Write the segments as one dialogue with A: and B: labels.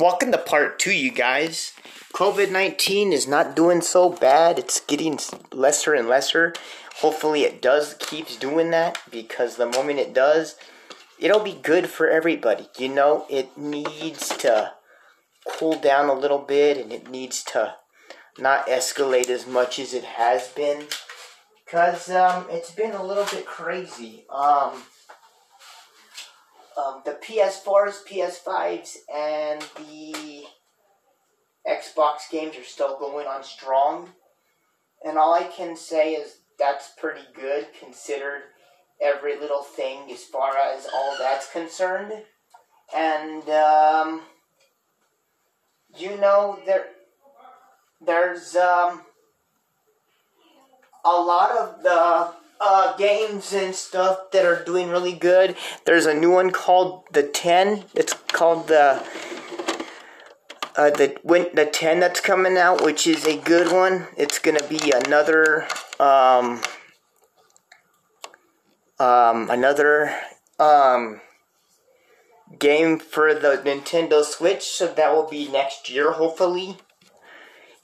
A: Welcome to part two, you guys. COVID 19 is not doing so bad. It's getting lesser and lesser. Hopefully, it does keeps doing that because the moment it does, it'll be good for everybody. You know, it needs to cool down a little bit and it needs to not escalate as much as it has been because um, it's been a little bit crazy. Um, um, the PS4s, PS5s, and the Xbox games are still going on strong. And all I can say is that's pretty good considered every little thing as far as all that's concerned. And, um, you know, there, there's, um, a lot of the uh, games and stuff that are doing really good. There's a new one called the Ten. It's called the uh, the when the Ten that's coming out, which is a good one. It's gonna be another um, um, another um, game for the Nintendo Switch. So that will be next year, hopefully.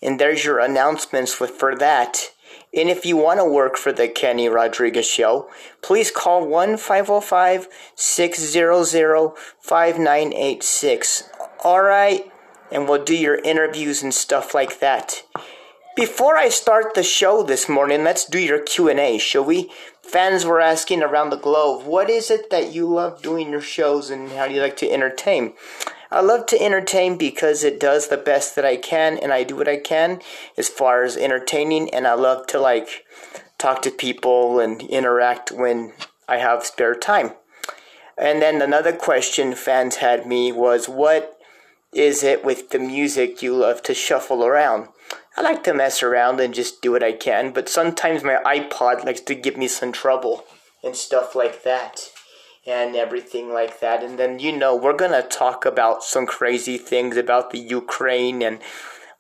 A: And there's your announcements with for that. And if you want to work for the Kenny Rodriguez Show, please call 1 505 600 5986. Alright? And we'll do your interviews and stuff like that. Before I start the show this morning, let's do your Q&A, shall we? Fans were asking around the globe, what is it that you love doing your shows and how do you like to entertain? I love to entertain because it does the best that I can and I do what I can as far as entertaining and I love to like talk to people and interact when I have spare time. And then another question fans had me was what is it with the music you love to shuffle around? I like to mess around and just do what I can, but sometimes my iPod likes to give me some trouble and stuff like that and everything like that. And then, you know, we're going to talk about some crazy things about the Ukraine and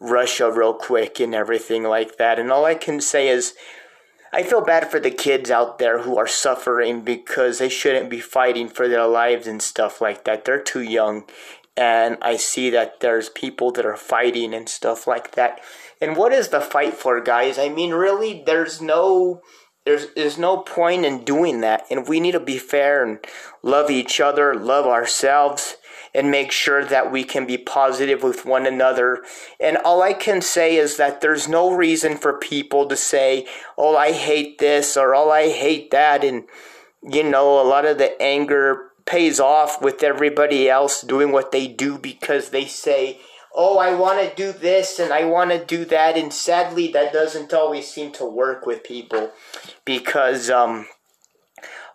A: Russia real quick and everything like that. And all I can say is, I feel bad for the kids out there who are suffering because they shouldn't be fighting for their lives and stuff like that. They're too young. And I see that there's people that are fighting and stuff like that. And what is the fight for, guys? I mean, really, there's no there's there's no point in doing that and we need to be fair and love each other love ourselves and make sure that we can be positive with one another and all i can say is that there's no reason for people to say oh i hate this or oh i hate that and you know a lot of the anger pays off with everybody else doing what they do because they say oh, I want to do this and I want to do that. And sadly, that doesn't always seem to work with people because um,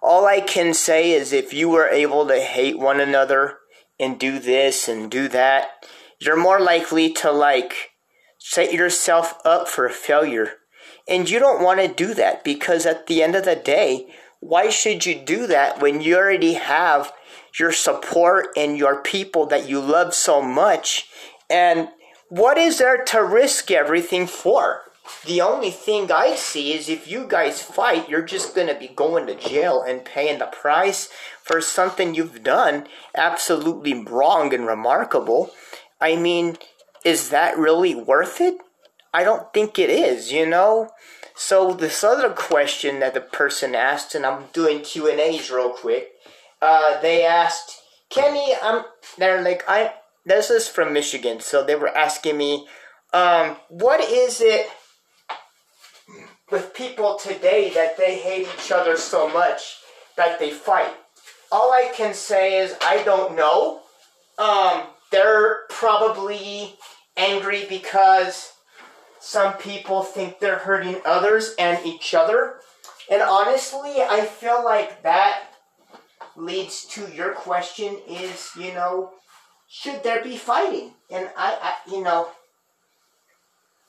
A: all I can say is if you were able to hate one another and do this and do that, you're more likely to like set yourself up for failure. And you don't want to do that because at the end of the day, why should you do that when you already have your support and your people that you love so much and what is there to risk everything for? The only thing I see is if you guys fight, you're just going to be going to jail and paying the price for something you've done absolutely wrong and remarkable. I mean, is that really worth it? I don't think it is, you know? So this other question that the person asked, and I'm doing Q and A's real quick. Uh, they asked, Kenny, I'm. They're like, I this is from Michigan, so they were asking me, um, what is it with people today that they hate each other so much that they fight? All I can say is I don't know. Um, they're probably angry because some people think they're hurting others and each other. And honestly, I feel like that leads to your question is, you know, should there be fighting? And I, I you know,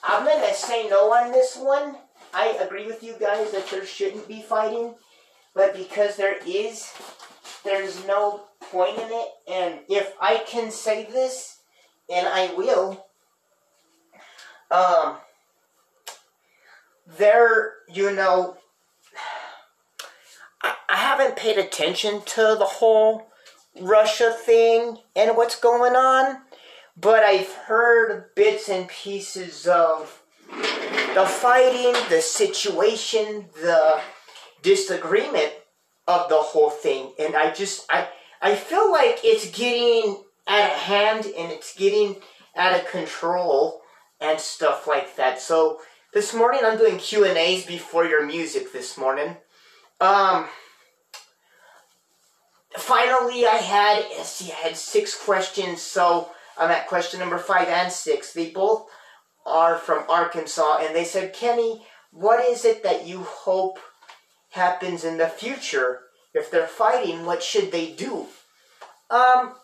A: I'm going to say no on this one. I agree with you guys that there shouldn't be fighting, but because there is, there's no point in it. And if I can say this, and I will, um, there, you know, I, I haven't paid attention to the whole Russia thing and what's going on. but I've heard bits and pieces of the fighting, the situation, the disagreement of the whole thing, and I just I I feel like it's getting out of hand and it's getting out of control and stuff like that. So this morning I'm doing Q and A's before your music this morning. Um, finally I had see I had six questions, so I'm at question number five and six. They both are from Arkansas, and they said, Kenny, what is it that you hope happens in the future? If they're fighting, what should they do? Um,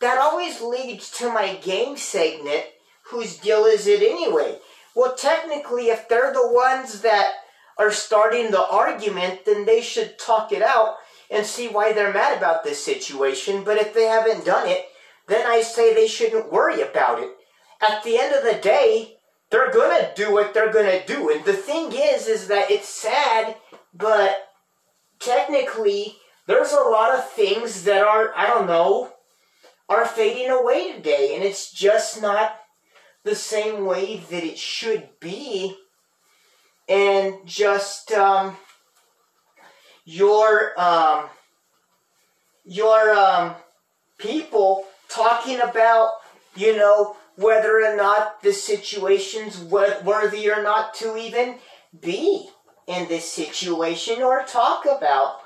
A: that always leads to my game segment. Whose deal is it anyway? Well, technically, if they're the ones that are starting the argument, then they should talk it out and see why they're mad about this situation. But if they haven't done it, then I say they shouldn't worry about it. At the end of the day, they're gonna do what they're gonna do. And the thing is, is that it's sad, but technically, there's a lot of things that are, I don't know, are fading away today. And it's just not the same way that it should be. And just, um, your, um, your, um, people talking about, you know, whether or not the situation's worthy or not to even be in this situation or talk about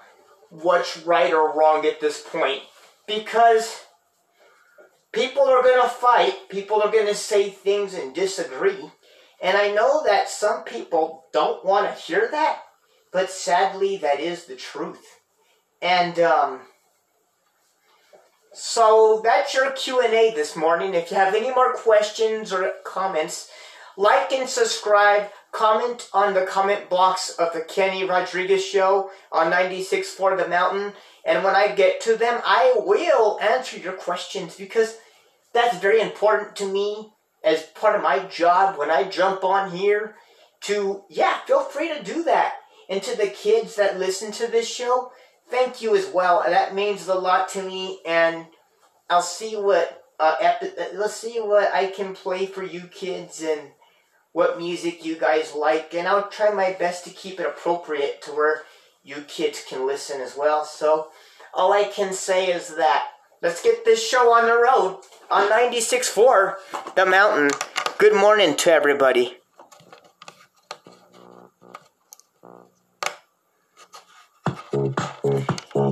A: what's right or wrong at this point. Because people are going to fight, people are going to say things and disagree. And I know that some people don't want to hear that, but sadly, that is the truth. And, um, so that's your Q&A this morning. If you have any more questions or comments, like and subscribe, comment on the comment box of the Kenny Rodriguez Show on 96.4 The Mountain. And when I get to them, I will answer your questions because that's very important to me as part of my job when I jump on here to, yeah, feel free to do that. And to the kids that listen to this show, thank you as well. That means a lot to me, and I'll see what uh, uh, let's see what I can play for you kids and what music you guys like, and I'll try my best to keep it appropriate to where you kids can listen as well. So all I can say is that let's get this show on the road on 96.4 The Mountain. Good morning to everybody.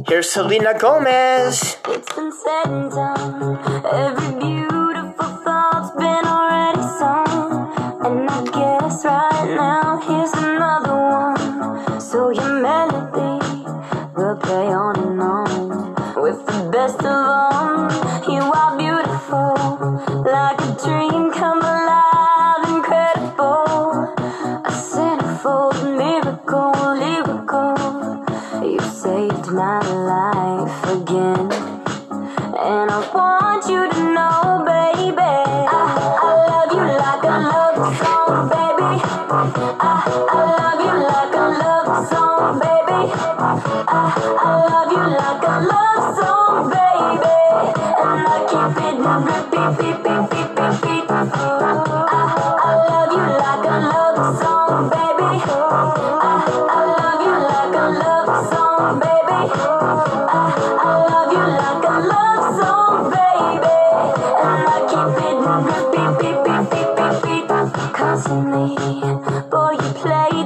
A: Here's Selena Gomez.
B: It's been said and done. Every beautiful thought's been already sung. And I guess right now here's another one. So your melody will play on and on. With the best of them, you are beautiful. Like a dream come my life again. And I want you to know, baby, I, I love you like a love song, baby. I, I love you like a love song, baby. I, I love you like a love song, baby. And I keep it repeat, beat, beat, beat. I, I Constantly, boy, you play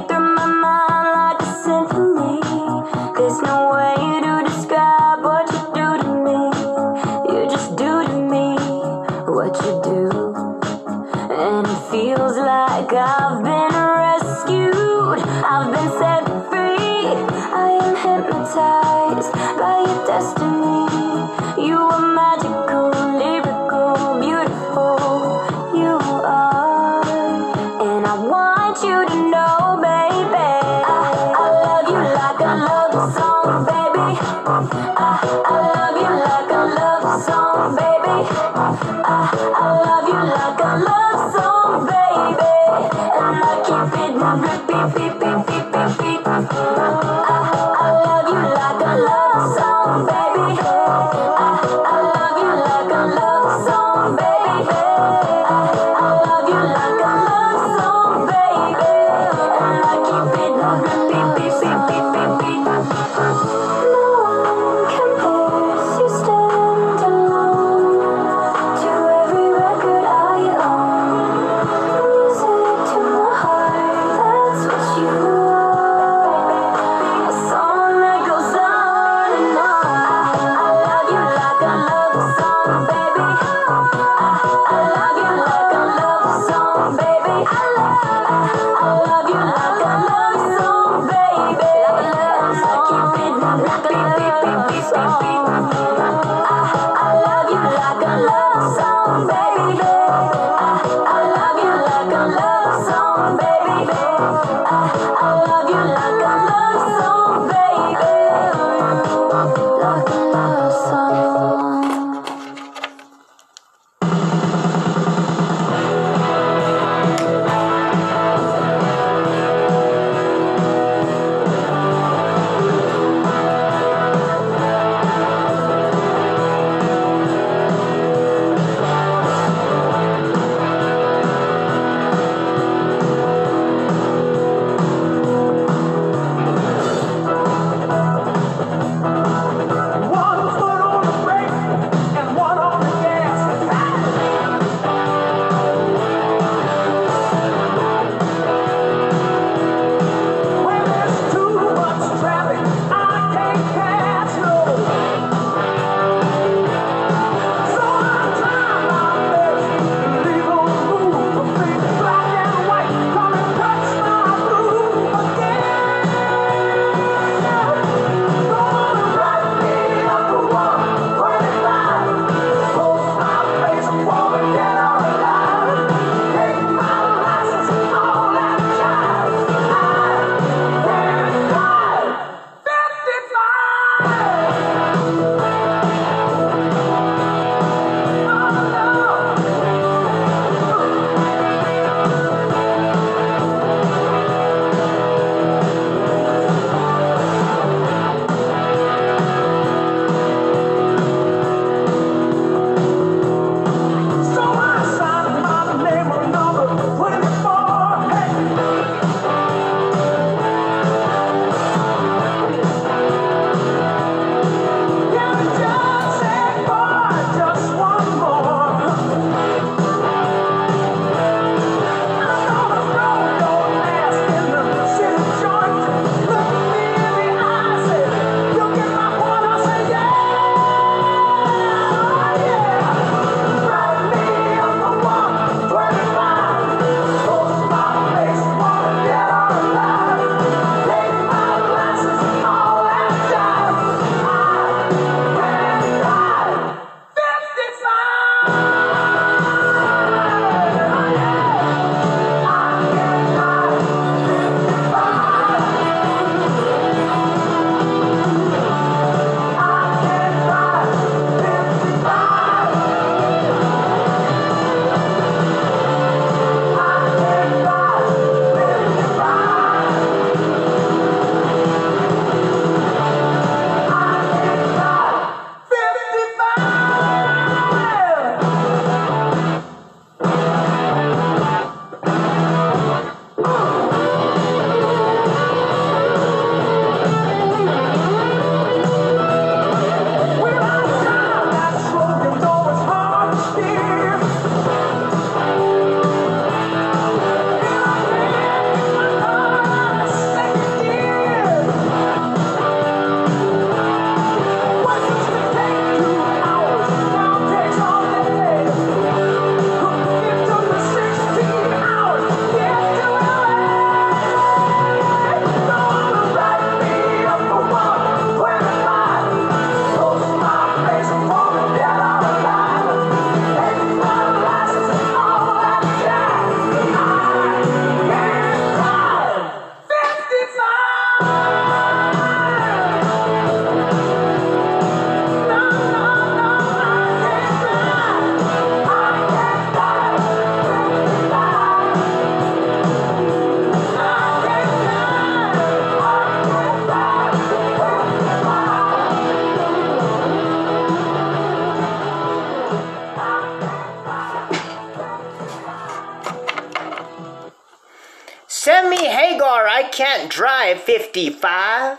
A: 55.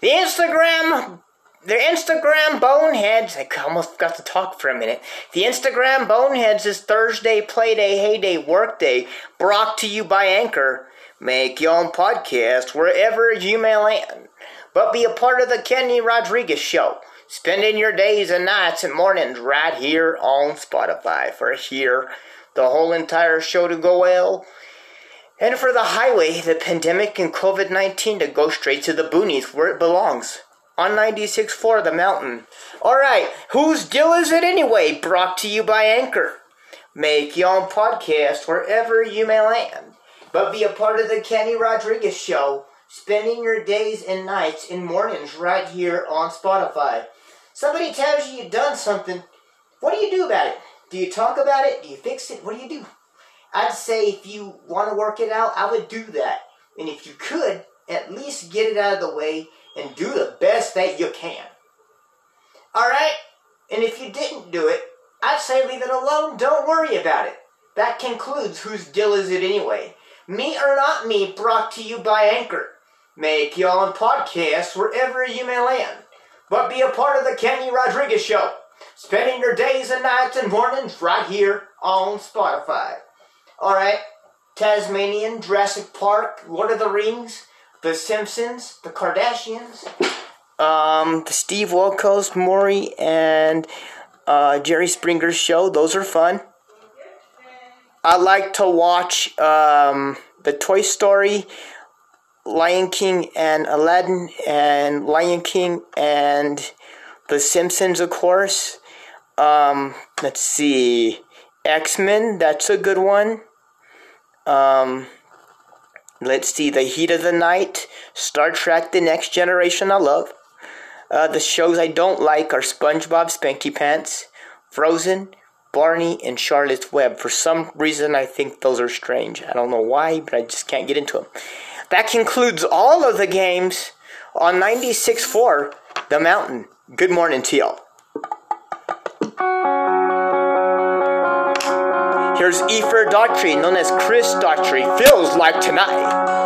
A: The Instagram, the Instagram boneheads, I almost got to talk for a minute. The Instagram boneheads is Thursday, Playday, Heyday, Workday, brought to you by Anchor. Make your own podcast wherever you may land. But be a part of the Kenny Rodriguez Show. Spending your days and nights and mornings right here on Spotify. For here, the whole entire show to go well. And for the highway, the pandemic and COVID 19 to go straight to the boonies where it belongs. On 96.4 The Mountain. Alright, whose deal is it anyway? Brought to you by Anchor. Make your own podcast wherever you may land. But be a part of the Kenny Rodriguez Show, spending your days and nights and mornings right here on Spotify. Somebody tells you you've done something. What do you do about it? Do you talk about it? Do you fix it? What do you do? I'd say if you want to work it out, I would do that. And if you could, at least get it out of the way and do the best that you can. Alright? And if you didn't do it, I'd say leave it alone. Don't worry about it. That concludes whose deal is it anyway. Me or not me, brought to you by Anchor. Make your own podcast wherever you may land. But be a part of the Kenny Rodriguez Show. Spending your days and nights and mornings right here on Spotify. Alright, Tasmanian, Jurassic Park, Lord of the Rings, The Simpsons, The Kardashians, um, the Steve Wilkos, Maury, and uh, Jerry Springer's show. Those are fun. I like to watch um, the Toy Story, Lion King, and Aladdin, and Lion King, and The Simpsons, of course. Um, let's see. X Men, that's a good one. Um, let's see. The Heat of the Night, Star Trek The Next Generation, I love. Uh, the shows I don't like are SpongeBob Spanky Pants, Frozen, Barney, and Charlotte's Web. For some reason, I think those are strange. I don't know why, but I just can't get into them. That concludes all of the games on 96.4 The Mountain. Good morning to y'all. Here's Efer Daughtry, known as Chris Daughtry. Feels like tonight.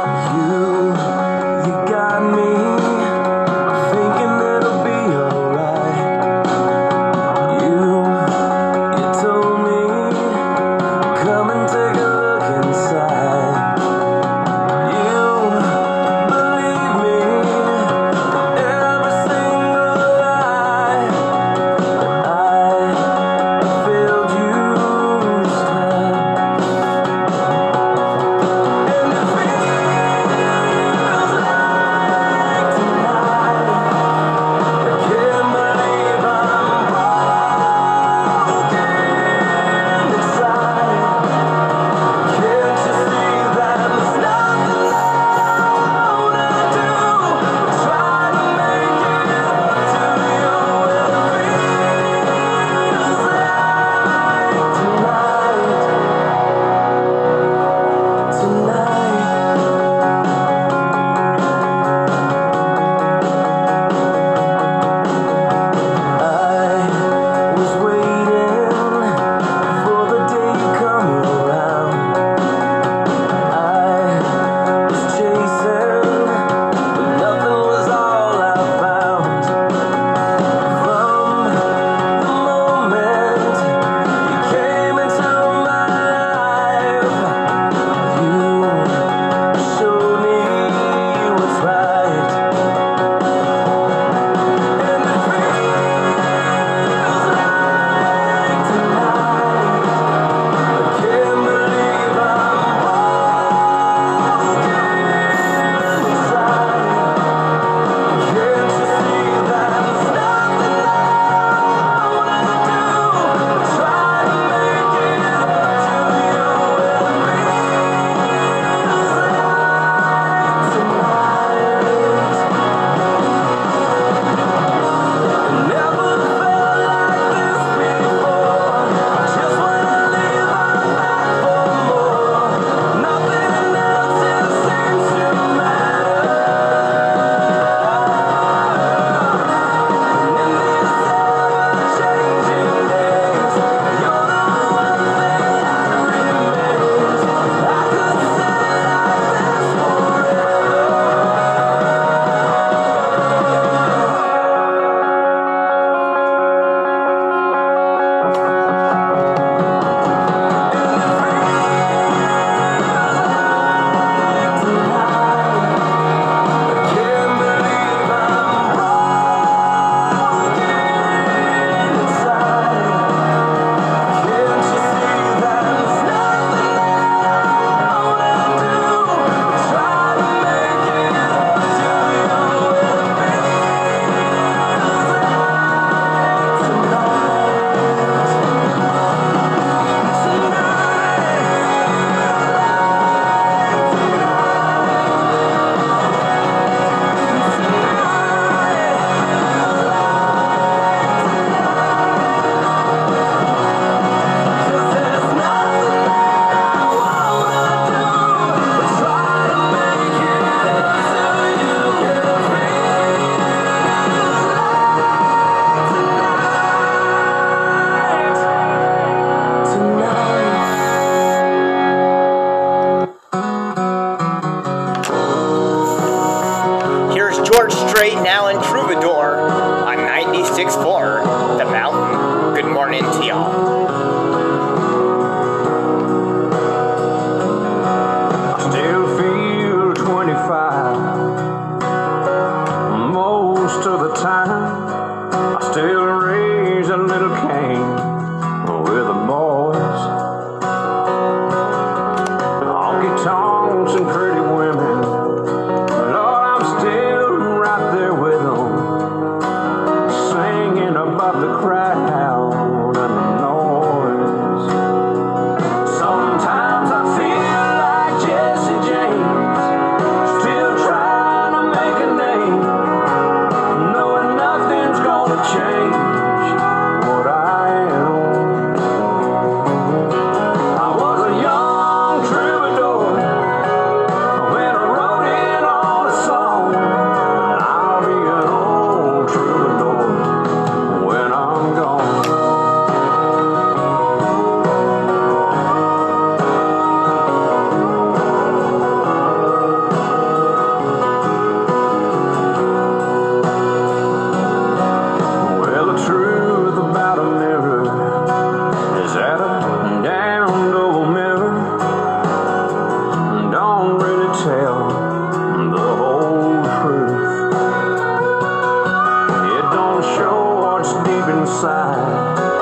C: side.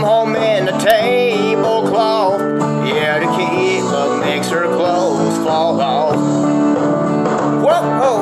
C: come
A: home in a tablecloth. Yeah, the key look makes her clothes fall off.
C: Whoa!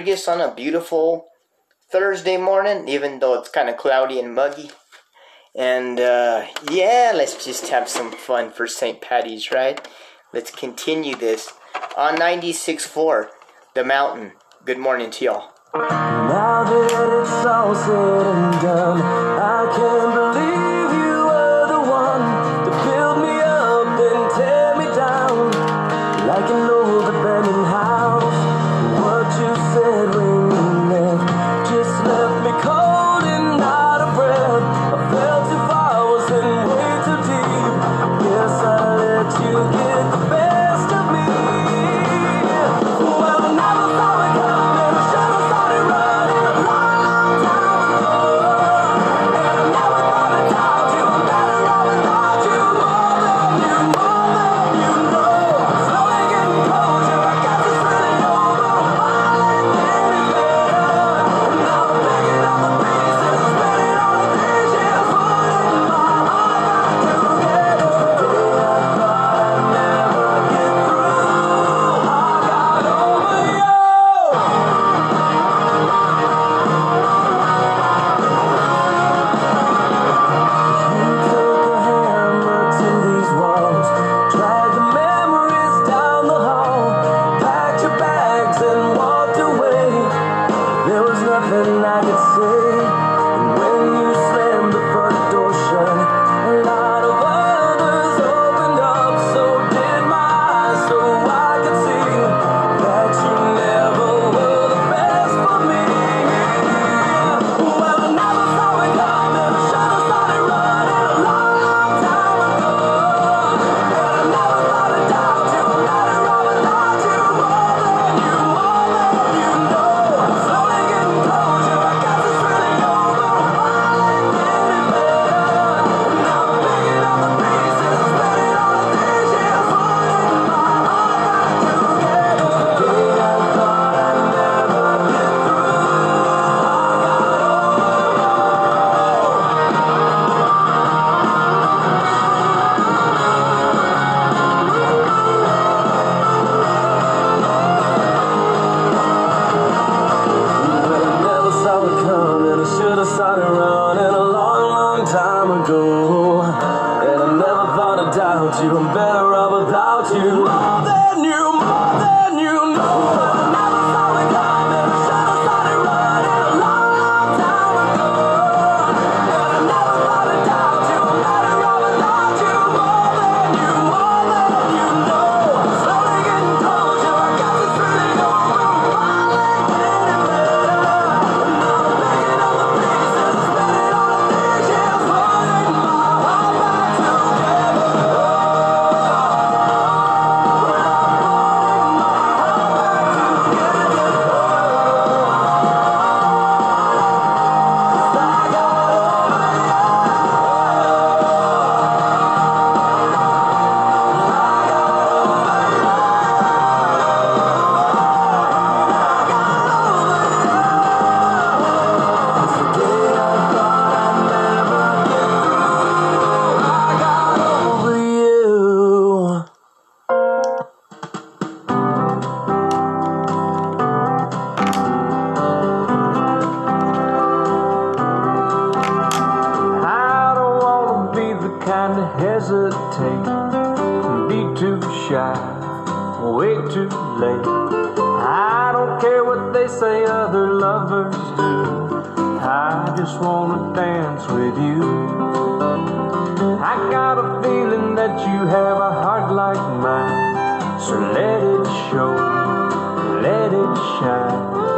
C: Rodriguez on a beautiful Thursday morning, even though it's kind of cloudy and muggy. And uh, yeah, let's just have some fun for St. Patty's, right? Let's continue this on 96.4, The Mountain. Good morning to y'all.
B: hesitate be too shy, way too late. I don't care what they say other lovers do. I
C: just wanna dance with you. I got a feeling that you have a heart like mine, so let it show, let it shine.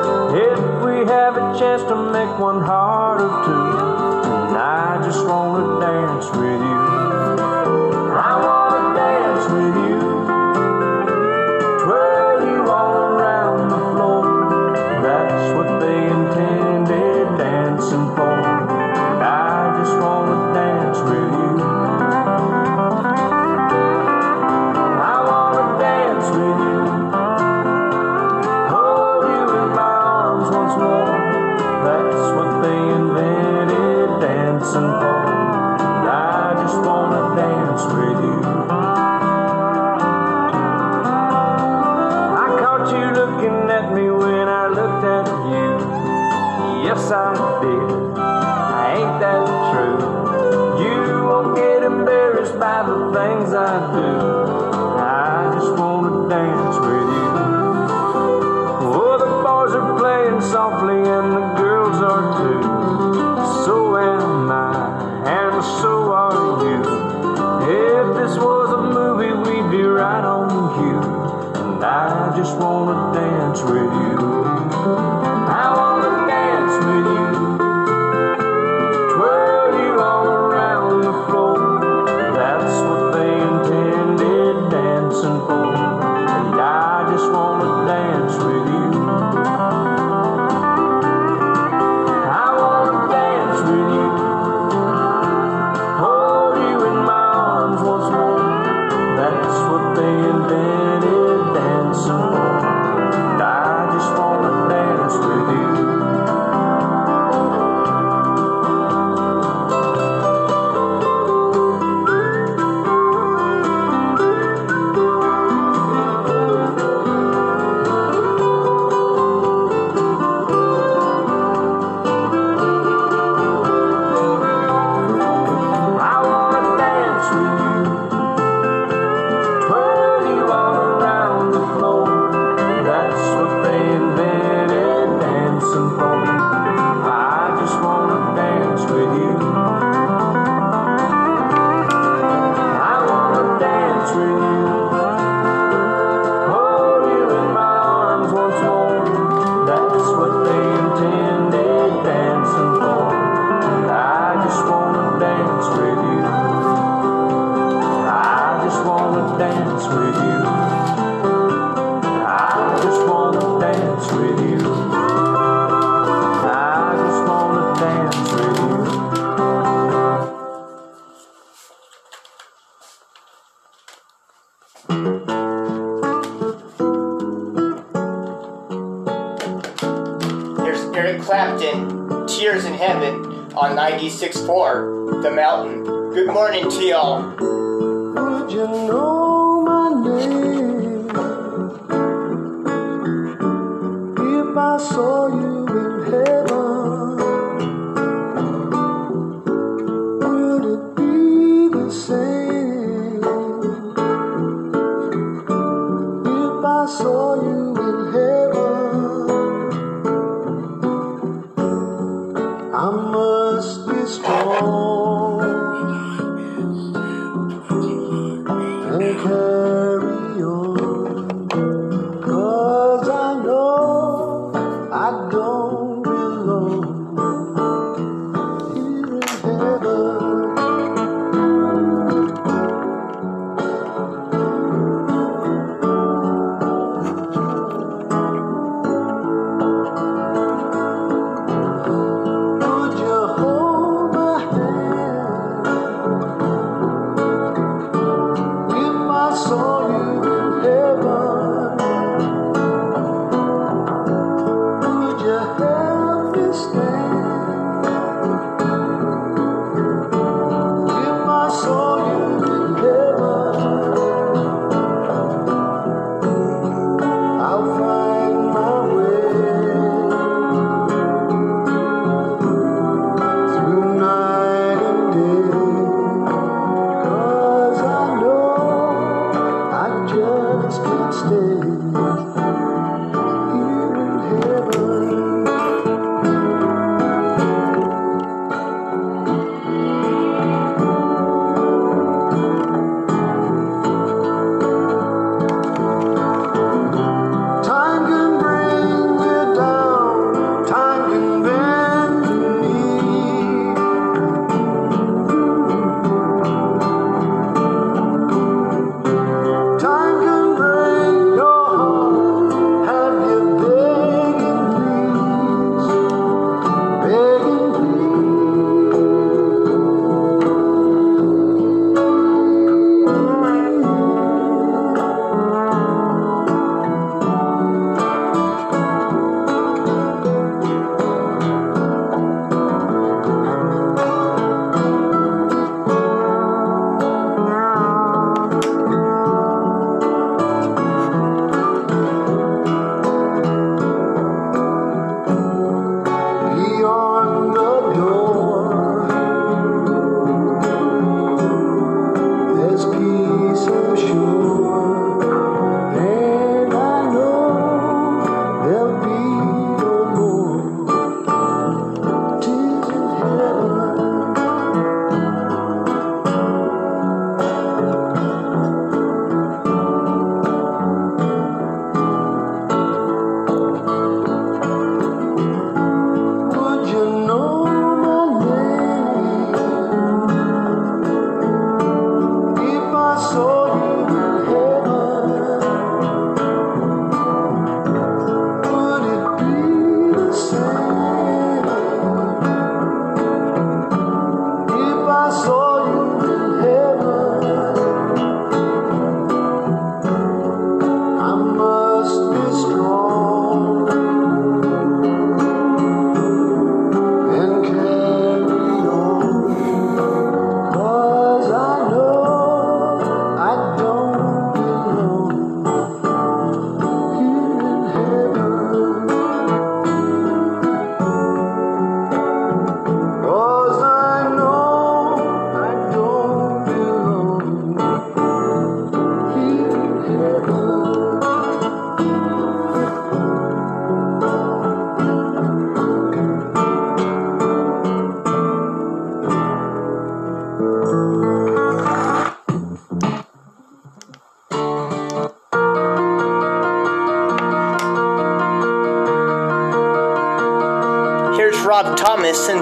C: If we have a chance to make one heart or two, I just wanna dance with you.
A: Montreal.
C: Would you know my name if I saw you?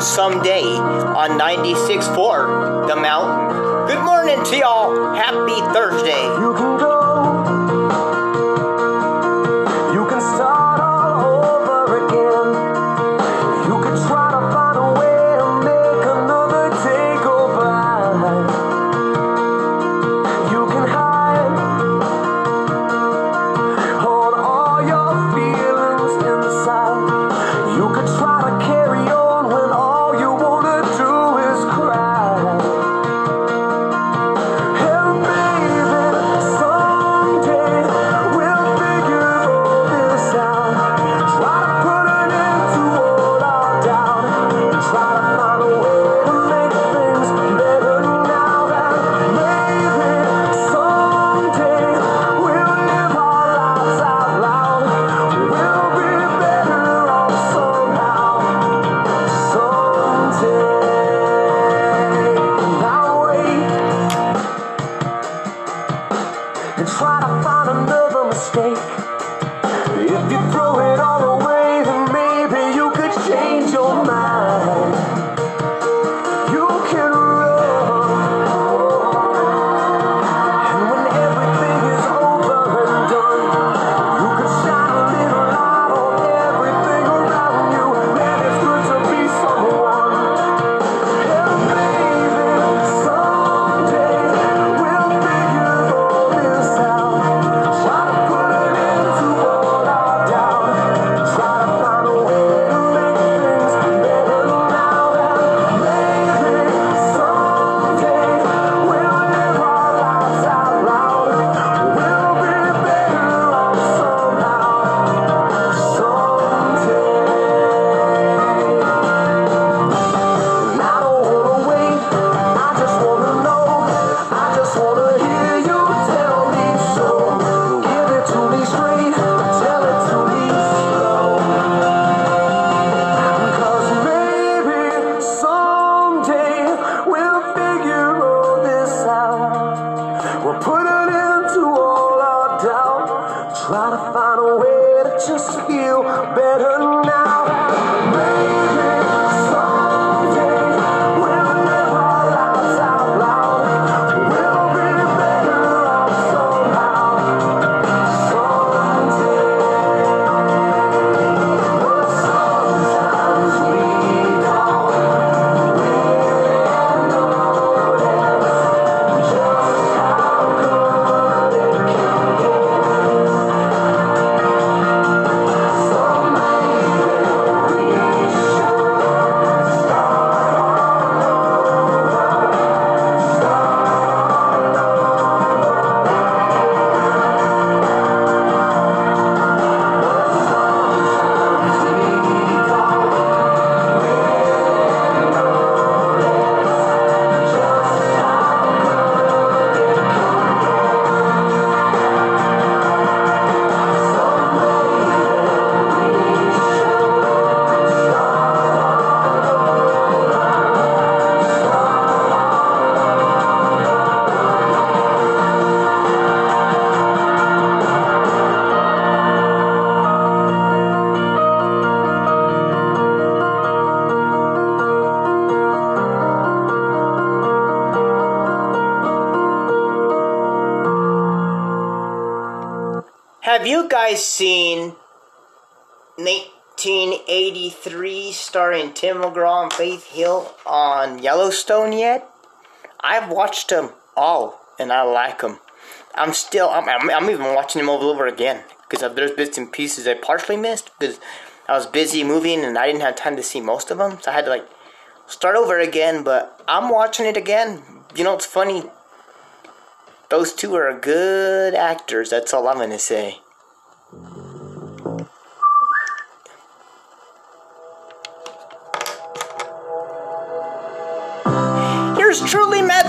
C: someday on 96.4 The Mountain. Good morning to y'all. guys seen 1983 starring Tim McGraw and Faith Hill on Yellowstone yet? I've watched them all, and I like them. I'm still, I'm, I'm, I'm even watching them over and over again because there's bits and pieces I partially missed because I was busy moving and I didn't have time to see most of them, so I had to like start over again. But I'm watching it again. You know, it's funny. Those two are good actors. That's all I'm gonna say.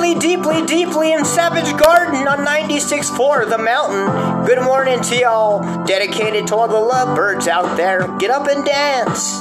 C: deeply, deeply, deeply in Savage Garden on 96.4 The Mountain. Good morning to y'all, dedicated to all the lovebirds out there. Get up and dance.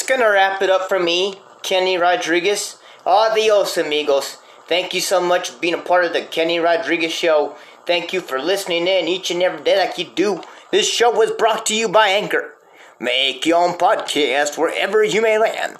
A: It's gonna wrap it up for me, Kenny Rodriguez. Adios, amigos. Thank you so much for being a part of the Kenny Rodriguez Show. Thank you for listening in each and every day like you do. This show was brought to you by Anchor. Make your own podcast wherever you may land.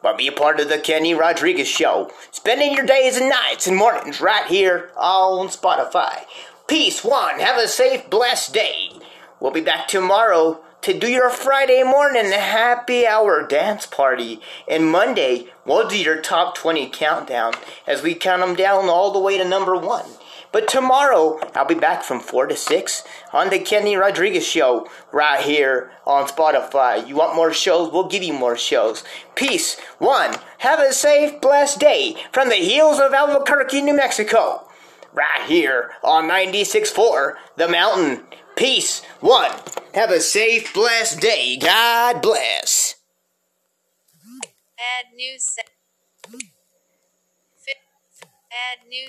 A: But be a part of the Kenny Rodriguez Show. Spending your days and nights and mornings right here on Spotify. Peace, one. Have a safe, blessed day. We'll be back tomorrow to do your Friday morning happy hour dance party. And Monday, we'll do your top 20 countdown as we count them down all the way to number one. But tomorrow, I'll be back from 4 to 6 on the Kenny Rodriguez Show right here on Spotify. You want more shows? We'll give you more shows. Peace. One. Have a safe, blessed day from the hills of Albuquerque, New Mexico. Right here on 96.4 The Mountain. Peace. One. Have a safe, blessed day. God bless.
D: Add new se- Fi- Add new